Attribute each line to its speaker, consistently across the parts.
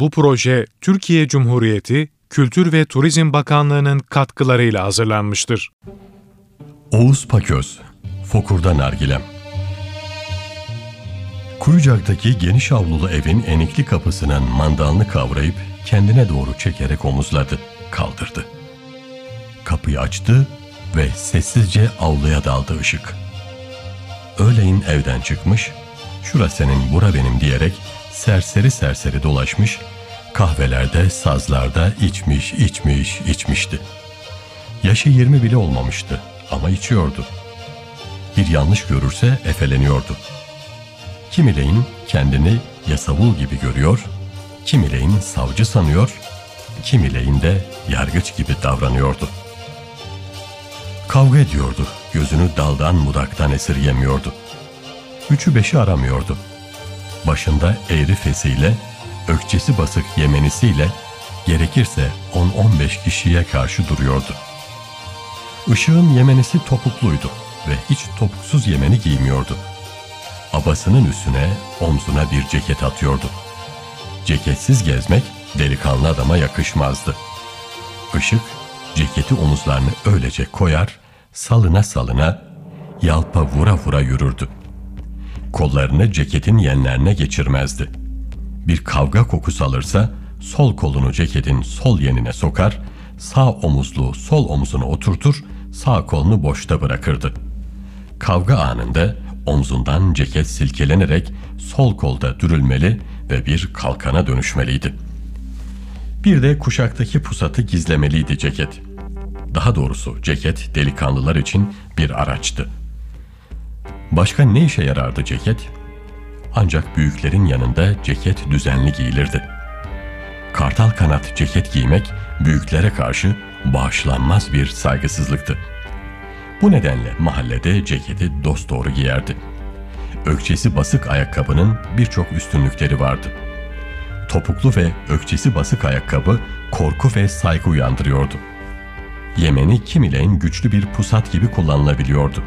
Speaker 1: Bu proje Türkiye Cumhuriyeti Kültür ve Turizm Bakanlığı'nın katkılarıyla hazırlanmıştır.
Speaker 2: Oğuz Paköz, Fokur'da Nargilem Kuyucak'taki geniş avlulu evin enikli kapısının mandalını kavrayıp kendine doğru çekerek omuzladı, kaldırdı. Kapıyı açtı ve sessizce avluya daldı ışık. Öğleyin evden çıkmış, şura senin bura benim diyerek serseri serseri dolaşmış, kahvelerde, sazlarda içmiş, içmiş, içmişti. Yaşı yirmi bile olmamıştı ama içiyordu. Bir yanlış görürse efeleniyordu. Kimileyin kendini yasavul gibi görüyor, kimileyin savcı sanıyor, kimileyin de yargıç gibi davranıyordu. Kavga ediyordu, gözünü daldan budaktan esirgemiyordu. Üçü beşi aramıyordu. Başında eğri fesiyle, ökçesi basık yemenisiyle, gerekirse 10-15 kişiye karşı duruyordu. Işığın yemenisi topukluydu ve hiç topuksuz yemeni giymiyordu. Abasının üstüne, omzuna bir ceket atıyordu. Ceketsiz gezmek delikanlı adama yakışmazdı. Işık, ceketi omuzlarını öylece koyar, salına salına, yalpa vura vura yürürdü. Kollarını ceketin yenlerine geçirmezdi. Bir kavga kokusu alırsa, sol kolunu ceketin sol yenine sokar, sağ omuzlu sol omuzuna oturtur, sağ kolunu boşta bırakırdı. Kavga anında omzundan ceket silkelenerek sol kolda dürülmeli ve bir kalkana dönüşmeliydi. Bir de kuşaktaki pusatı gizlemeliydi ceket. Daha doğrusu ceket delikanlılar için bir araçtı. Başka ne işe yarardı ceket? Ancak büyüklerin yanında ceket düzenli giyilirdi. Kartal kanat ceket giymek büyüklere karşı bağışlanmaz bir saygısızlıktı. Bu nedenle mahallede ceketi dosdoğru giyerdi. Ökçesi basık ayakkabının birçok üstünlükleri vardı. Topuklu ve ökçesi basık ayakkabı korku ve saygı uyandırıyordu. Yemeni kimileyin güçlü bir pusat gibi kullanılabiliyordu.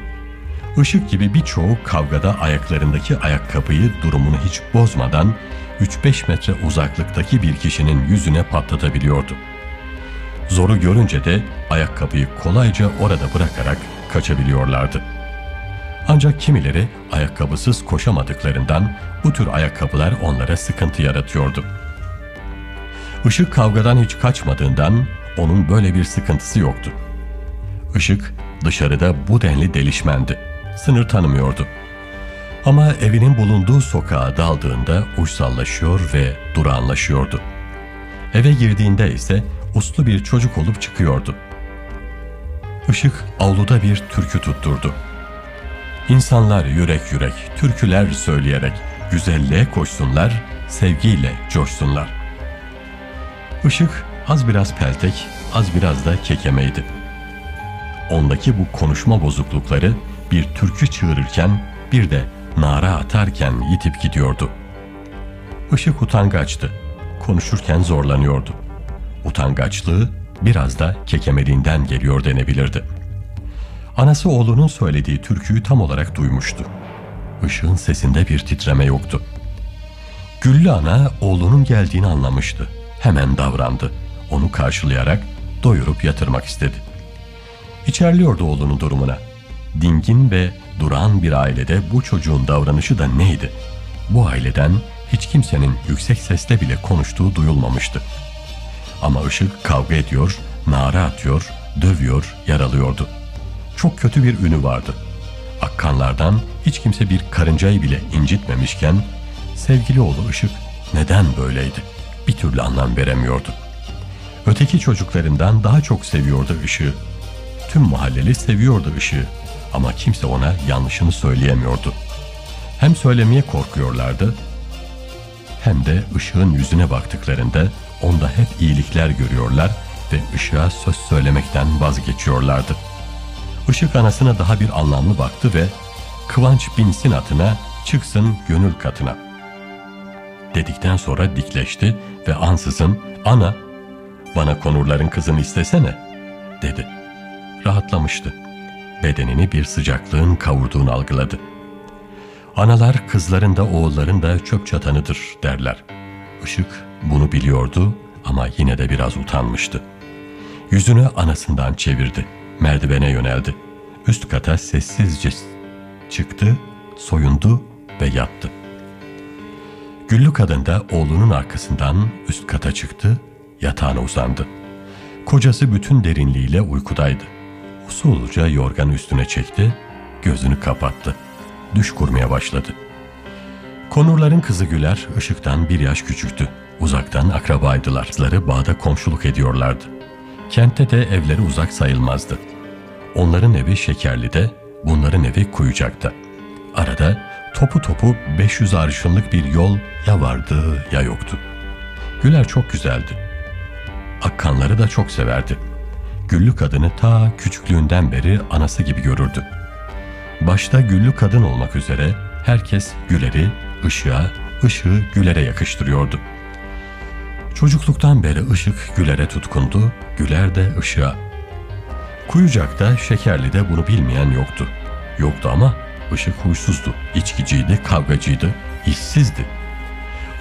Speaker 2: Işık gibi birçoğu kavgada ayaklarındaki ayakkabıyı durumunu hiç bozmadan 3-5 metre uzaklıktaki bir kişinin yüzüne patlatabiliyordu. Zoru görünce de ayakkabıyı kolayca orada bırakarak kaçabiliyorlardı. Ancak kimileri ayakkabısız koşamadıklarından bu tür ayakkabılar onlara sıkıntı yaratıyordu. Işık kavgadan hiç kaçmadığından onun böyle bir sıkıntısı yoktu. Işık dışarıda bu denli delişmendi. Sınır tanımıyordu. Ama evinin bulunduğu sokağa daldığında uysallaşıyor ve durağanlaşıyordu. Eve girdiğinde ise uslu bir çocuk olup çıkıyordu. Işık avluda bir türkü tutturdu. İnsanlar yürek yürek, türküler söyleyerek güzelliğe koşsunlar, sevgiyle coşsunlar. Işık az biraz peltek, az biraz da kekemeydi. Ondaki bu konuşma bozuklukları bir türkü çığırırken bir de nara atarken yitip gidiyordu. Işık utangaçtı. Konuşurken zorlanıyordu. Utangaçlığı biraz da kekemeliğinden geliyor denebilirdi. Anası oğlunun söylediği türküyü tam olarak duymuştu. Işığın sesinde bir titreme yoktu. Güllü ana oğlunun geldiğini anlamıştı. Hemen davrandı. Onu karşılayarak doyurup yatırmak istedi. İçerliyordu oğlunun durumuna. Dingin ve duran bir ailede bu çocuğun davranışı da neydi? Bu aileden hiç kimsenin yüksek sesle bile konuştuğu duyulmamıştı. Ama ışık kavga ediyor, nara atıyor, dövüyor, yaralıyordu. Çok kötü bir ünü vardı. Akkanlardan hiç kimse bir karıncayı bile incitmemişken sevgili oğlu Işık neden böyleydi? Bir türlü anlam veremiyordu. Öteki çocuklarından daha çok seviyordu Işığı. Tüm mahalleli seviyordu Işığı ama kimse ona yanlışını söyleyemiyordu. Hem söylemeye korkuyorlardı hem de ışığın yüzüne baktıklarında onda hep iyilikler görüyorlar ve ışığa söz söylemekten vazgeçiyorlardı. Işık anasına daha bir anlamlı baktı ve Kıvanç binsin atına, çıksın gönül katına. Dedikten sonra dikleşti ve ansızın ana bana konurların kızını istesene dedi. Rahatlamıştı. Bedenini bir sıcaklığın kavurduğunu algıladı. Analar kızların da oğulların da çöp çatanıdır derler. Işık bunu biliyordu ama yine de biraz utanmıştı. Yüzünü anasından çevirdi. Merdivene yöneldi. Üst kata sessizce çıktı, soyundu ve yattı. Güllü kadın da oğlunun arkasından üst kata çıktı, yatağına uzandı. Kocası bütün derinliğiyle uykudaydı. Usulca yorganı üstüne çekti, gözünü kapattı. Düş kurmaya başladı. Konurların kızı Güler ışıktan bir yaş küçüktü. Uzaktan akrabaydılar. Kızları bağda komşuluk ediyorlardı. Kentte de evleri uzak sayılmazdı. Onların evi Şekerli'de, bunların evi Kuyucak'ta. Arada topu topu 500 arşınlık bir yol ya vardı ya yoktu. Güler çok güzeldi. Akkanları da çok severdi. Güllü kadını ta küçüklüğünden beri anası gibi görürdü. Başta Güllü kadın olmak üzere herkes Güler'i ışığa, ışığı Güler'e yakıştırıyordu. Çocukluktan beri ışık Güler'e tutkundu, Güler de ışığa. Kuyucak'ta, Şekerli'de bunu bilmeyen yoktu. Yoktu ama ışık huysuzdu, içkiciydi, kavgacıydı, işsizdi.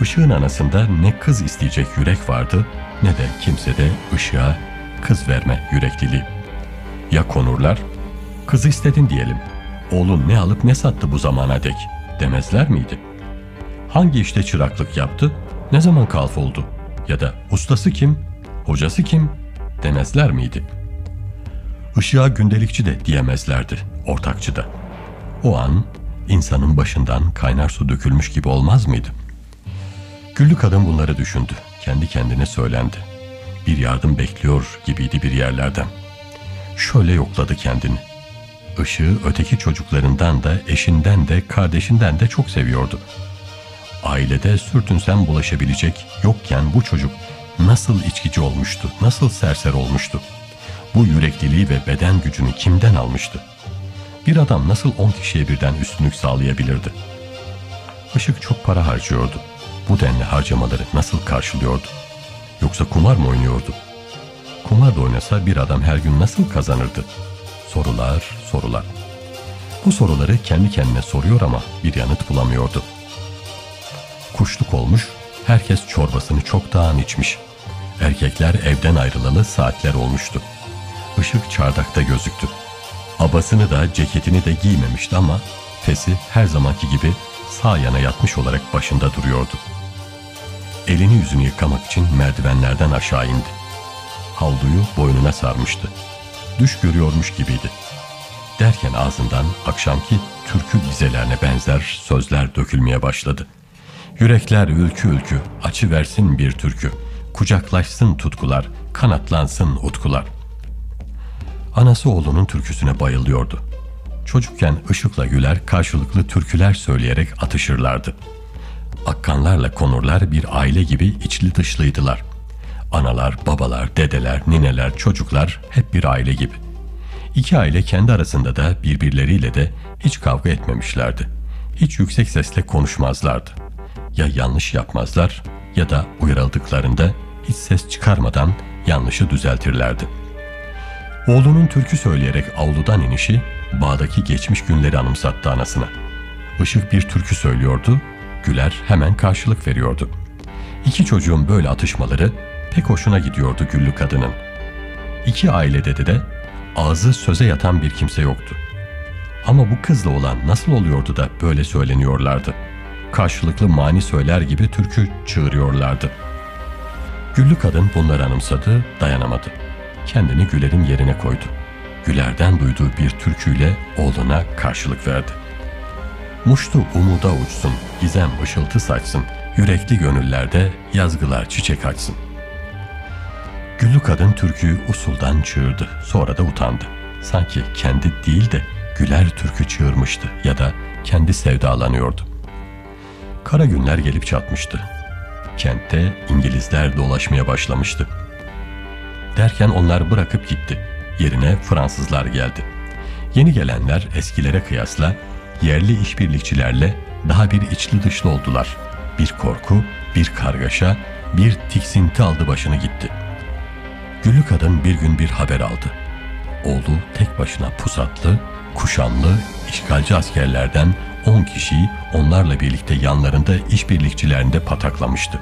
Speaker 2: Işığın anasında ne kız isteyecek yürek vardı ne de kimsede ışığa kız verme yürekliliği. Ya konurlar? Kız istedin diyelim. Oğlun ne alıp ne sattı bu zamana dek demezler miydi? Hangi işte çıraklık yaptı? Ne zaman kalf oldu? Ya da ustası kim? Hocası kim? Demezler miydi? Işığa gündelikçi de diyemezlerdi, ortakçı da. O an insanın başından kaynar su dökülmüş gibi olmaz mıydı? Güllü kadın bunları düşündü. Kendi kendine söylendi. Bir yardım bekliyor gibiydi bir yerlerden. Şöyle yokladı kendini. Işığı öteki çocuklarından da, eşinden de, kardeşinden de çok seviyordu. Ailede sürtünsen bulaşabilecek yokken bu çocuk nasıl içkici olmuştu, nasıl serser olmuştu? Bu yürekliliği ve beden gücünü kimden almıştı? Bir adam nasıl on kişiye birden üstünlük sağlayabilirdi? Işık çok para harcıyordu. Bu denli harcamaları nasıl karşılıyordu? Yoksa kumar mı oynuyordu? Kumar da oynasa bir adam her gün nasıl kazanırdı? Sorular, sorular. Bu soruları kendi kendine soruyor ama bir yanıt bulamıyordu. Kuşluk olmuş, herkes çorbasını çoktan içmiş. Erkekler evden ayrılalı saatler olmuştu. Işık çardakta gözüktü. Abasını da ceketini de giymemişti ama Fesi her zamanki gibi sağ yana yatmış olarak başında duruyordu. Elini yüzünü yıkamak için merdivenlerden aşağı indi. Havluyu boynuna sarmıştı. Düş görüyormuş gibiydi. Derken ağzından akşamki türkü dizelerine benzer sözler dökülmeye başladı. Yürekler ülkü ülkü, açı versin bir türkü. Kucaklaşsın tutkular, kanatlansın utkular. Anası oğlunun türküsüne bayılıyordu. Çocukken Işık'la Güler karşılıklı türküler söyleyerek atışırlardı. Akkanlarla konurlar bir aile gibi içli dışlıydılar. Analar, babalar, dedeler, nineler, çocuklar hep bir aile gibi. İki aile kendi arasında da birbirleriyle de hiç kavga etmemişlerdi. Hiç yüksek sesle konuşmazlardı. Ya yanlış yapmazlar ya da uyarıldıklarında hiç ses çıkarmadan yanlışı düzeltirlerdi. Oğlunun türkü söyleyerek avludan inişi bağdaki geçmiş günleri anımsattı anasına. Işık bir türkü söylüyordu, Güler hemen karşılık veriyordu. İki çocuğun böyle atışmaları pek hoşuna gidiyordu Güllü kadının. İki ailede de, de ağzı söze yatan bir kimse yoktu. Ama bu kızla olan nasıl oluyordu da böyle söyleniyorlardı? Karşılıklı mani söyler gibi türkü çığırıyorlardı. Güllü kadın bunları anımsadı, dayanamadı. Kendini Güler'in yerine koydu. Güler'den duyduğu bir türküyle oğluna karşılık verdi. Muştu umuda uçsun, gizem ışıltı saçsın, yürekli gönüllerde yazgılar çiçek açsın. Güllü kadın türküyü usuldan çığırdı, sonra da utandı. Sanki kendi değil de Güler türkü çığırmıştı ya da kendi sevdalanıyordu. Kara günler gelip çatmıştı. Kentte İngilizler dolaşmaya başlamıştı. Derken onlar bırakıp gitti. Yerine Fransızlar geldi. Yeni gelenler eskilere kıyasla yerli işbirlikçilerle daha bir içli dışlı oldular. Bir korku, bir kargaşa, bir tiksinti aldı başını gitti. Güllü kadın bir gün bir haber aldı. Oğlu tek başına pusatlı, kuşanlı, işgalci askerlerden 10 kişiyi onlarla birlikte yanlarında işbirlikçilerinde pataklamıştı.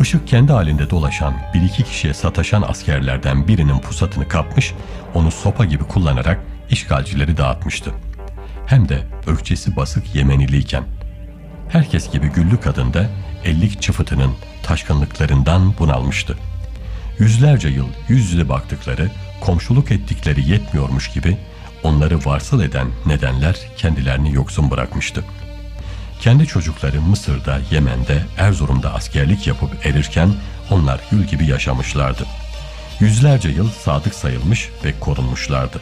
Speaker 2: Işık kendi halinde dolaşan, bir iki kişiye sataşan askerlerden birinin pusatını kapmış, onu sopa gibi kullanarak işgalcileri dağıtmıştı. Hem de ökçesi basık Yemeniliyken. Herkes gibi Güllü kadın da ellik çıfıtının taşkınlıklarından bunalmıştı. Yüzlerce yıl yüz yüze baktıkları, komşuluk ettikleri yetmiyormuş gibi onları varsıl eden nedenler kendilerini yoksun bırakmıştı. Kendi çocukları Mısır'da, Yemen'de, Erzurum'da askerlik yapıp erirken onlar gül gibi yaşamışlardı. Yüzlerce yıl sadık sayılmış ve korunmuşlardı.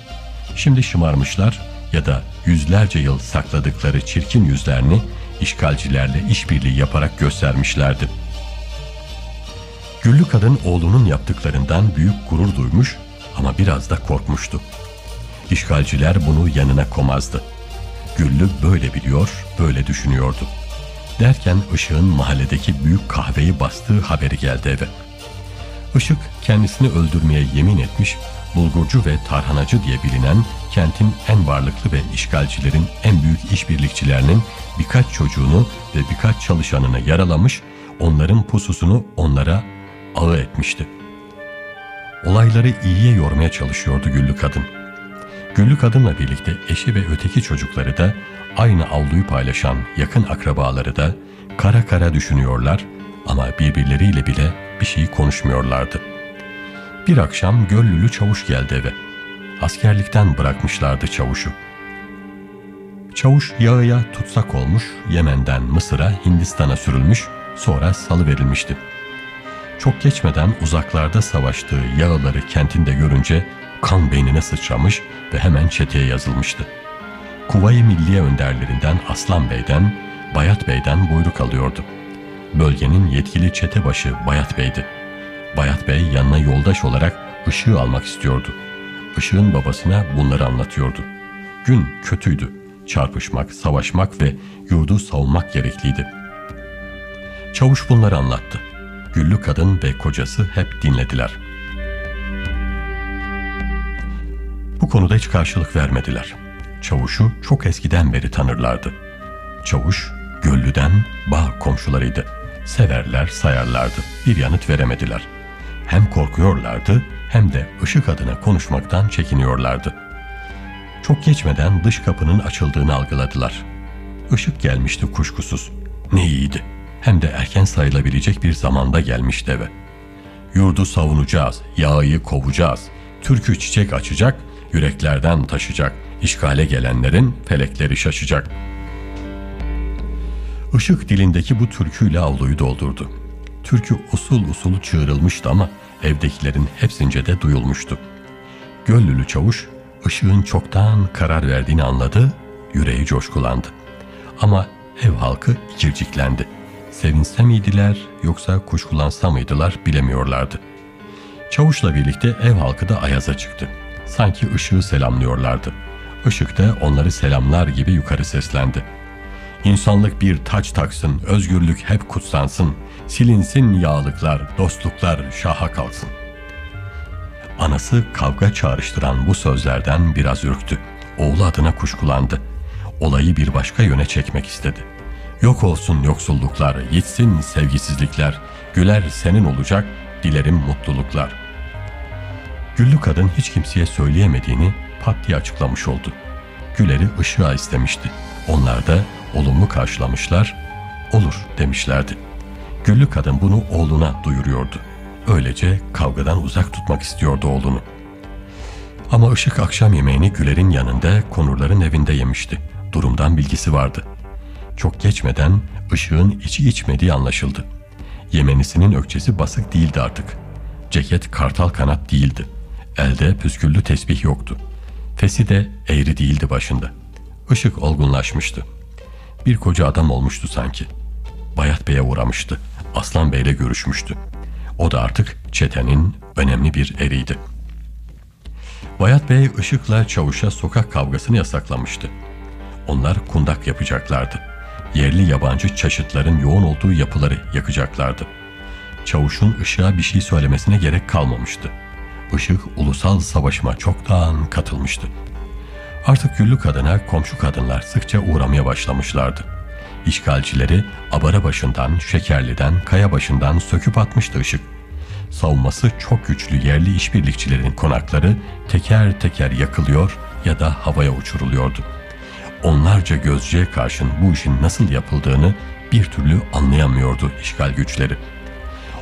Speaker 2: Şimdi şımarmışlar ya da yüzlerce yıl sakladıkları çirkin yüzlerini işgalcilerle işbirliği yaparak göstermişlerdi. Güllü kadın oğlunun yaptıklarından büyük gurur duymuş ama biraz da korkmuştu. İşgalciler bunu yanına komazdı. Güllü böyle biliyor, böyle düşünüyordu. Derken Işık'ın mahalledeki büyük kahveyi bastığı haberi geldi eve. Işık kendisini öldürmeye yemin etmiş, bulgurcu ve tarhanacı diye bilinen kentin en varlıklı ve işgalcilerin en büyük işbirlikçilerinin birkaç çocuğunu ve birkaç çalışanını yaralamış, onların pususunu onlara ağı etmişti. Olayları iyiye yormaya çalışıyordu Güllü kadın. Güllü kadınla birlikte eşi ve öteki çocukları da aynı avluyu paylaşan yakın akrabaları da kara kara düşünüyorlar ama birbirleriyle bile bir şey konuşmuyorlardı. Bir akşam Göllülü çavuş geldi eve. Askerlikten bırakmışlardı çavuşu. Çavuş yağıya tutsak olmuş, Yemen'den Mısır'a, Hindistan'a sürülmüş, sonra salı verilmişti. Çok geçmeden uzaklarda savaştığı yağıları kentinde görünce kan beynine sıçramış ve hemen çeteye yazılmıştı. Kuvayi Milliye önderlerinden Aslan Bey'den, Bayat Bey'den buyruk alıyordu. Bölgenin yetkili çete başı Bayat Bey'di. Bayat Bey yanına yoldaş olarak ışığı almak istiyordu. Işığın babasına bunları anlatıyordu. Gün kötüydü. Çarpışmak, savaşmak ve yurdu savunmak gerekliydi. Çavuş bunları anlattı. Güllü kadın ve kocası hep dinlediler. Bu konuda hiç karşılık vermediler. Çavuşu çok eskiden beri tanırlardı. Çavuş, Güllü'den bağ komşularıydı. Severler, sayarlardı. Bir yanıt veremediler. Hem korkuyorlardı hem de ışık adına konuşmaktan çekiniyorlardı. Çok geçmeden dış kapının açıldığını algıladılar. Işık gelmişti kuşkusuz. Ne iyiydi. Hem de erken sayılabilecek bir zamanda gelmişti eve. Yurdu savunacağız, yağı kovacağız. Türkü çiçek açacak, yüreklerden taşacak. İşgale gelenlerin felekleri şaşacak. Işık dilindeki bu türküyle avluyu doldurdu. Türkü usul usul çığırılmıştı ama evdekilerin hepsince de duyulmuştu. Göllülü çavuş ışığın çoktan karar verdiğini anladı, yüreği coşkulandı. Ama ev halkı ikirciklendi. Sevinse miydiler yoksa kuşkulansa mıydılar bilemiyorlardı. Çavuşla birlikte ev halkı da ayaza çıktı. Sanki ışığı selamlıyorlardı. Işık da onları selamlar gibi yukarı seslendi. İnsanlık bir taç taksın, özgürlük hep kutsansın, silinsin yağlıklar, dostluklar şaha kalsın. Anası kavga çağrıştıran bu sözlerden biraz ürktü. Oğlu adına kuşkulandı. Olayı bir başka yöne çekmek istedi. Yok olsun yoksulluklar, yitsin sevgisizlikler, güler senin olacak, dilerim mutluluklar. Güllü kadın hiç kimseye söyleyemediğini pat diye açıklamış oldu. Güler'i ışığa istemişti. Onlar da olumlu karşılamışlar, olur demişlerdi. Güllü kadın bunu oğluna duyuruyordu. Öylece kavgadan uzak tutmak istiyordu oğlunu. Ama Işık akşam yemeğini Güler'in yanında konurların evinde yemişti. Durumdan bilgisi vardı. Çok geçmeden Işık'ın içi içmediği anlaşıldı. Yemenisinin ökçesi basık değildi artık. Ceket kartal kanat değildi. Elde püsküllü tesbih yoktu. Fesi de eğri değildi başında. Işık olgunlaşmıştı. Bir koca adam olmuştu sanki. Bayat Bey'e uğramıştı. Aslan Bey'le görüşmüştü. O da artık çetenin önemli bir eriydi. Bayat Bey ışıkla çavuşa sokak kavgasını yasaklamıştı. Onlar kundak yapacaklardı. Yerli yabancı çeşitlerin yoğun olduğu yapıları yakacaklardı. Çavuşun ışığa bir şey söylemesine gerek kalmamıştı. Işık ulusal savaşıma çoktan katılmıştı. Artık güllü kadına komşu kadınlar sıkça uğramaya başlamışlardı. İşgalcileri Abara başından, Şekerli'den, Kaya başından söküp atmıştı ışık. Savunması çok güçlü yerli işbirlikçilerin konakları teker teker yakılıyor ya da havaya uçuruluyordu. Onlarca gözcüye karşın bu işin nasıl yapıldığını bir türlü anlayamıyordu işgal güçleri.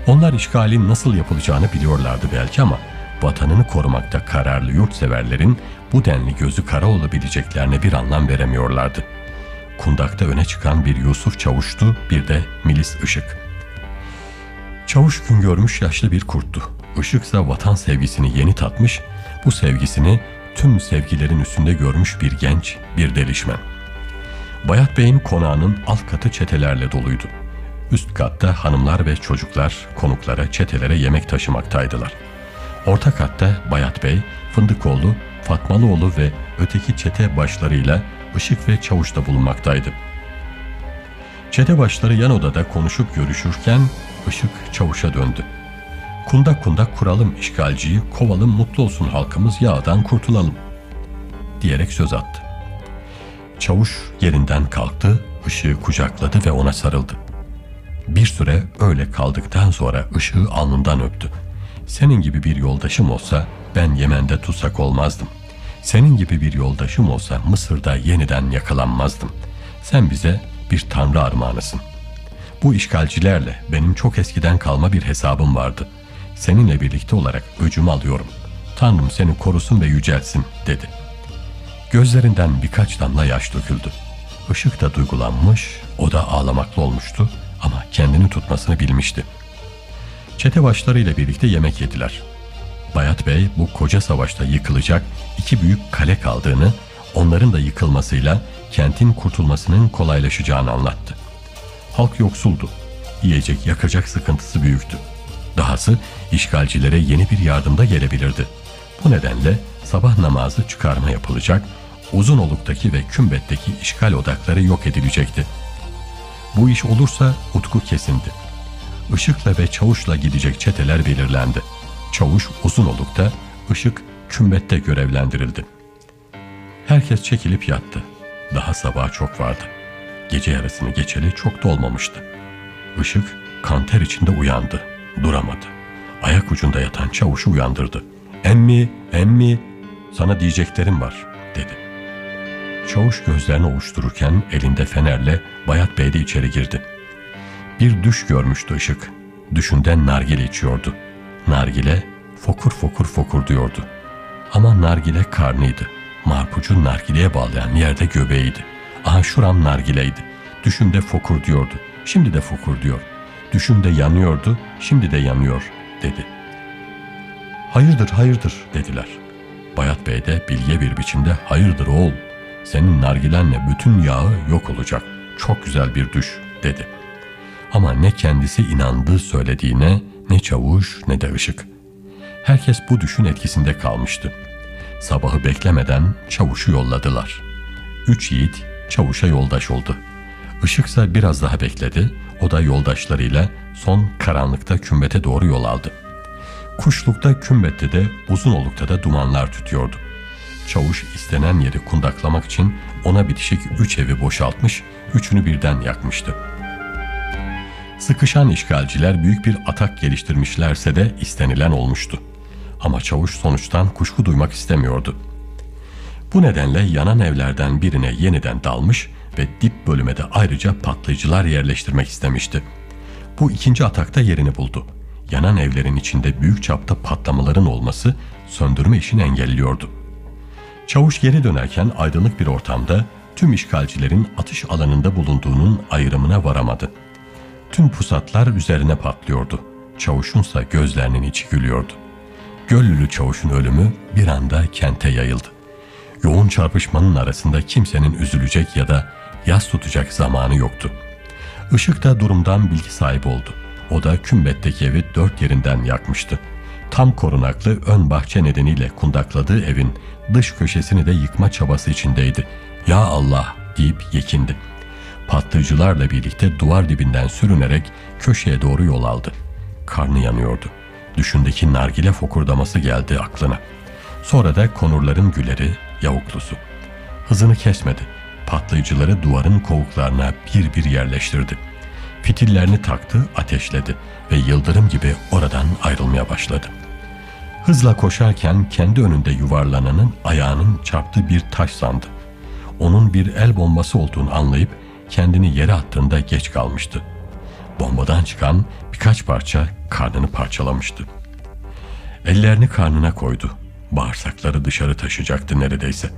Speaker 2: Onlar işgalin nasıl yapılacağını biliyorlardı belki ama vatanını korumakta kararlı yurtseverlerin bu denli gözü kara olabileceklerine bir anlam veremiyorlardı. Kundakta öne çıkan bir Yusuf Çavuş'tu, bir de Milis Işık. Çavuş gün görmüş yaşlı bir kurttu. Işıksa vatan sevgisini yeni tatmış, bu sevgisini tüm sevgilerin üstünde görmüş bir genç, bir delişmen. Bayat Bey'in konağının alt katı çetelerle doluydu. Üst katta hanımlar ve çocuklar konuklara, çetelere yemek taşımaktaydılar. Orta katta Bayat Bey, Fındıkoğlu, Fatmalıoğlu ve öteki çete başlarıyla Işık ve Çavuş da bulunmaktaydı. Çete başları yan odada konuşup görüşürken Işık Çavuş'a döndü. Kundak kundak kuralım işgalciyi, kovalım mutlu olsun halkımız yağdan kurtulalım diyerek söz attı. Çavuş yerinden kalktı, ışığı kucakladı ve ona sarıldı. Bir süre öyle kaldıktan sonra ışığı alnından öptü. Senin gibi bir yoldaşım olsa ben Yemen'de tutsak olmazdım. Senin gibi bir yoldaşım olsa Mısır'da yeniden yakalanmazdım. Sen bize bir tanrı armağanısın. Bu işgalcilerle benim çok eskiden kalma bir hesabım vardı. Seninle birlikte olarak öcümü alıyorum. Tanrım seni korusun ve yücelsin dedi. Gözlerinden birkaç damla yaş döküldü. Işık da duygulanmış, o da ağlamaklı olmuştu ama kendini tutmasını bilmişti. Çete başlarıyla birlikte yemek yediler. Bayat Bey bu koca savaşta yıkılacak iki büyük kale kaldığını, onların da yıkılmasıyla kentin kurtulmasının kolaylaşacağını anlattı. Halk yoksuldu. Yiyecek, yakacak sıkıntısı büyüktü. Dahası işgalcilere yeni bir yardım da gelebilirdi. Bu nedenle sabah namazı çıkarma yapılacak, Uzunoluk'taki ve Kümbet'teki işgal odakları yok edilecekti. Bu iş olursa Utku kesindi. Işıkla ve Çavuş'la gidecek çeteler belirlendi. Çavuş Uzunoluk'ta, Işık Kümbet'te görevlendirildi. Herkes çekilip yattı. Daha sabah çok vardı. Gece yarısını geçeli çok da olmamıştı. Işık kanter içinde uyandı. Duramadı. Ayak ucunda yatan çavuşu uyandırdı. Emmi, emmi, sana diyeceklerim var, dedi. Çavuş gözlerini ovuştururken elinde fenerle Bayat Bey de içeri girdi. Bir düş görmüştü ışık. Düşünden nargile içiyordu. Nargile fokur fokur fokur diyordu. Ama nargile karnıydı. Marpucu nargileye bağlayan yerde göbeğiydi. Aha şuram nargileydi. Düşümde fokur diyordu. Şimdi de fokur diyor. Düşümde yanıyordu, şimdi de yanıyor, dedi. Hayırdır, hayırdır, dediler. Bayat Bey de bilge bir biçimde hayırdır oğul. Senin nargilenle bütün yağı yok olacak. Çok güzel bir düş, dedi. Ama ne kendisi inandığı söylediğine, ne çavuş ne de ışık. Herkes bu düşün etkisinde kalmıştı. Sabahı beklemeden çavuşu yolladılar. Üç yiğit çavuşa yoldaş oldu. Işıksa biraz daha bekledi. O da yoldaşlarıyla son karanlıkta kümbete doğru yol aldı. Kuşlukta kümbette de uzun olukta da dumanlar tütüyordu. Çavuş istenen yeri kundaklamak için ona bitişik üç evi boşaltmış, üçünü birden yakmıştı. Sıkışan işgalciler büyük bir atak geliştirmişlerse de istenilen olmuştu. Ama çavuş sonuçtan kuşku duymak istemiyordu. Bu nedenle yanan evlerden birine yeniden dalmış ve dip bölüme de ayrıca patlayıcılar yerleştirmek istemişti. Bu ikinci atakta yerini buldu. Yanan evlerin içinde büyük çapta patlamaların olması söndürme işini engelliyordu. Çavuş geri dönerken aydınlık bir ortamda tüm işgalcilerin atış alanında bulunduğunun ayrımına varamadı. Tüm pusatlar üzerine patlıyordu. Çavuşunsa gözlerinin içi gülüyordu. Göllülü çavuşun ölümü bir anda kente yayıldı. Yoğun çarpışmanın arasında kimsenin üzülecek ya da yas tutacak zamanı yoktu. Işık da durumdan bilgi sahibi oldu. O da kümbetteki evi dört yerinden yakmıştı. Tam korunaklı ön bahçe nedeniyle kundakladığı evin dış köşesini de yıkma çabası içindeydi. Ya Allah deyip yekindi. Patlayıcılarla birlikte duvar dibinden sürünerek köşeye doğru yol aldı. Karnı yanıyordu. Düşündeki nargile fokurdaması geldi aklına. Sonra da konurların güleri, yavuklusu. Hızını kesmedi. patlayıcıları duvarın kovuklarına bir bir yerleştirdi. Fitillerini taktı, ateşledi ve yıldırım gibi oradan ayrılmaya başladı. Hızla koşarken kendi önünde yuvarlananın ayağının çarptığı bir taş sandı. Onun bir el bombası olduğunu anlayıp kendini yere attığında geç kalmıştı. Bombadan çıkan birkaç parça karnını parçalamıştı. Ellerini karnına koydu. Bağırsakları dışarı taşıyacaktı neredeyse.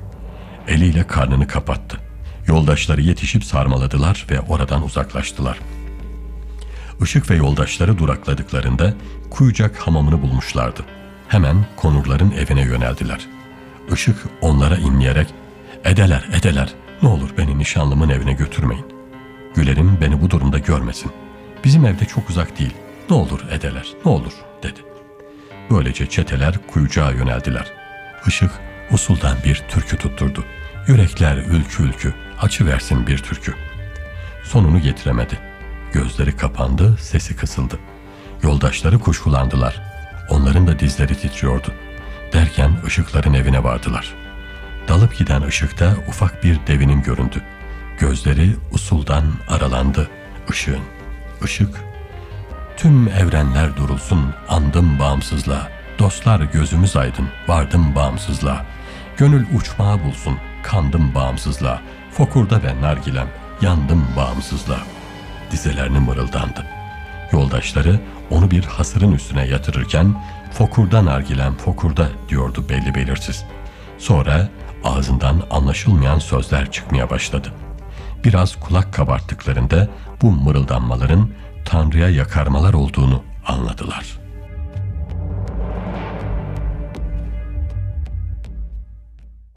Speaker 2: Eliyle karnını kapattı. Yoldaşları yetişip sarmaladılar ve oradan uzaklaştılar. Işık ve yoldaşları durakladıklarında Kuyucak hamamını bulmuşlardı. Hemen konurların evine yöneldiler. Işık onlara inleyerek ''Edeler, edeler, ne olur beni nişanlımın evine götürmeyin. Gülerim beni bu durumda görmesin. Bizim evde çok uzak değil. Ne olur edeler, ne olur.'' dedi. Böylece çeteler kuyucağa yöneldiler. Işık usuldan bir türkü tutturdu. Yürekler ülkü ülkü, açı versin bir türkü. Sonunu getiremedi. Gözleri kapandı, sesi kısıldı. Yoldaşları kuşkulandılar. Onların da dizleri titriyordu. Derken ışıkların evine vardılar. Dalıp giden ışıkta ufak bir devinim göründü. Gözleri usuldan aralandı ışığın. Işık, tüm evrenler durulsun, andım bağımsızlığa. Dostlar gözümüz aydın, vardım bağımsızlığa. Gönül uçmağı bulsun, kandım bağımsızlığa. Fokurda ve nargilem, yandım bağımsızlığa. Dizelerini mırıldandı. Yoldaşları onu bir hasırın üstüne yatırırken fokurda nargilem fokurda diyordu belli belirsiz. Sonra ağzından anlaşılmayan sözler çıkmaya başladı. Biraz kulak kabarttıklarında bu mırıldanmaların Tanrı'ya yakarmalar olduğunu anladılar.''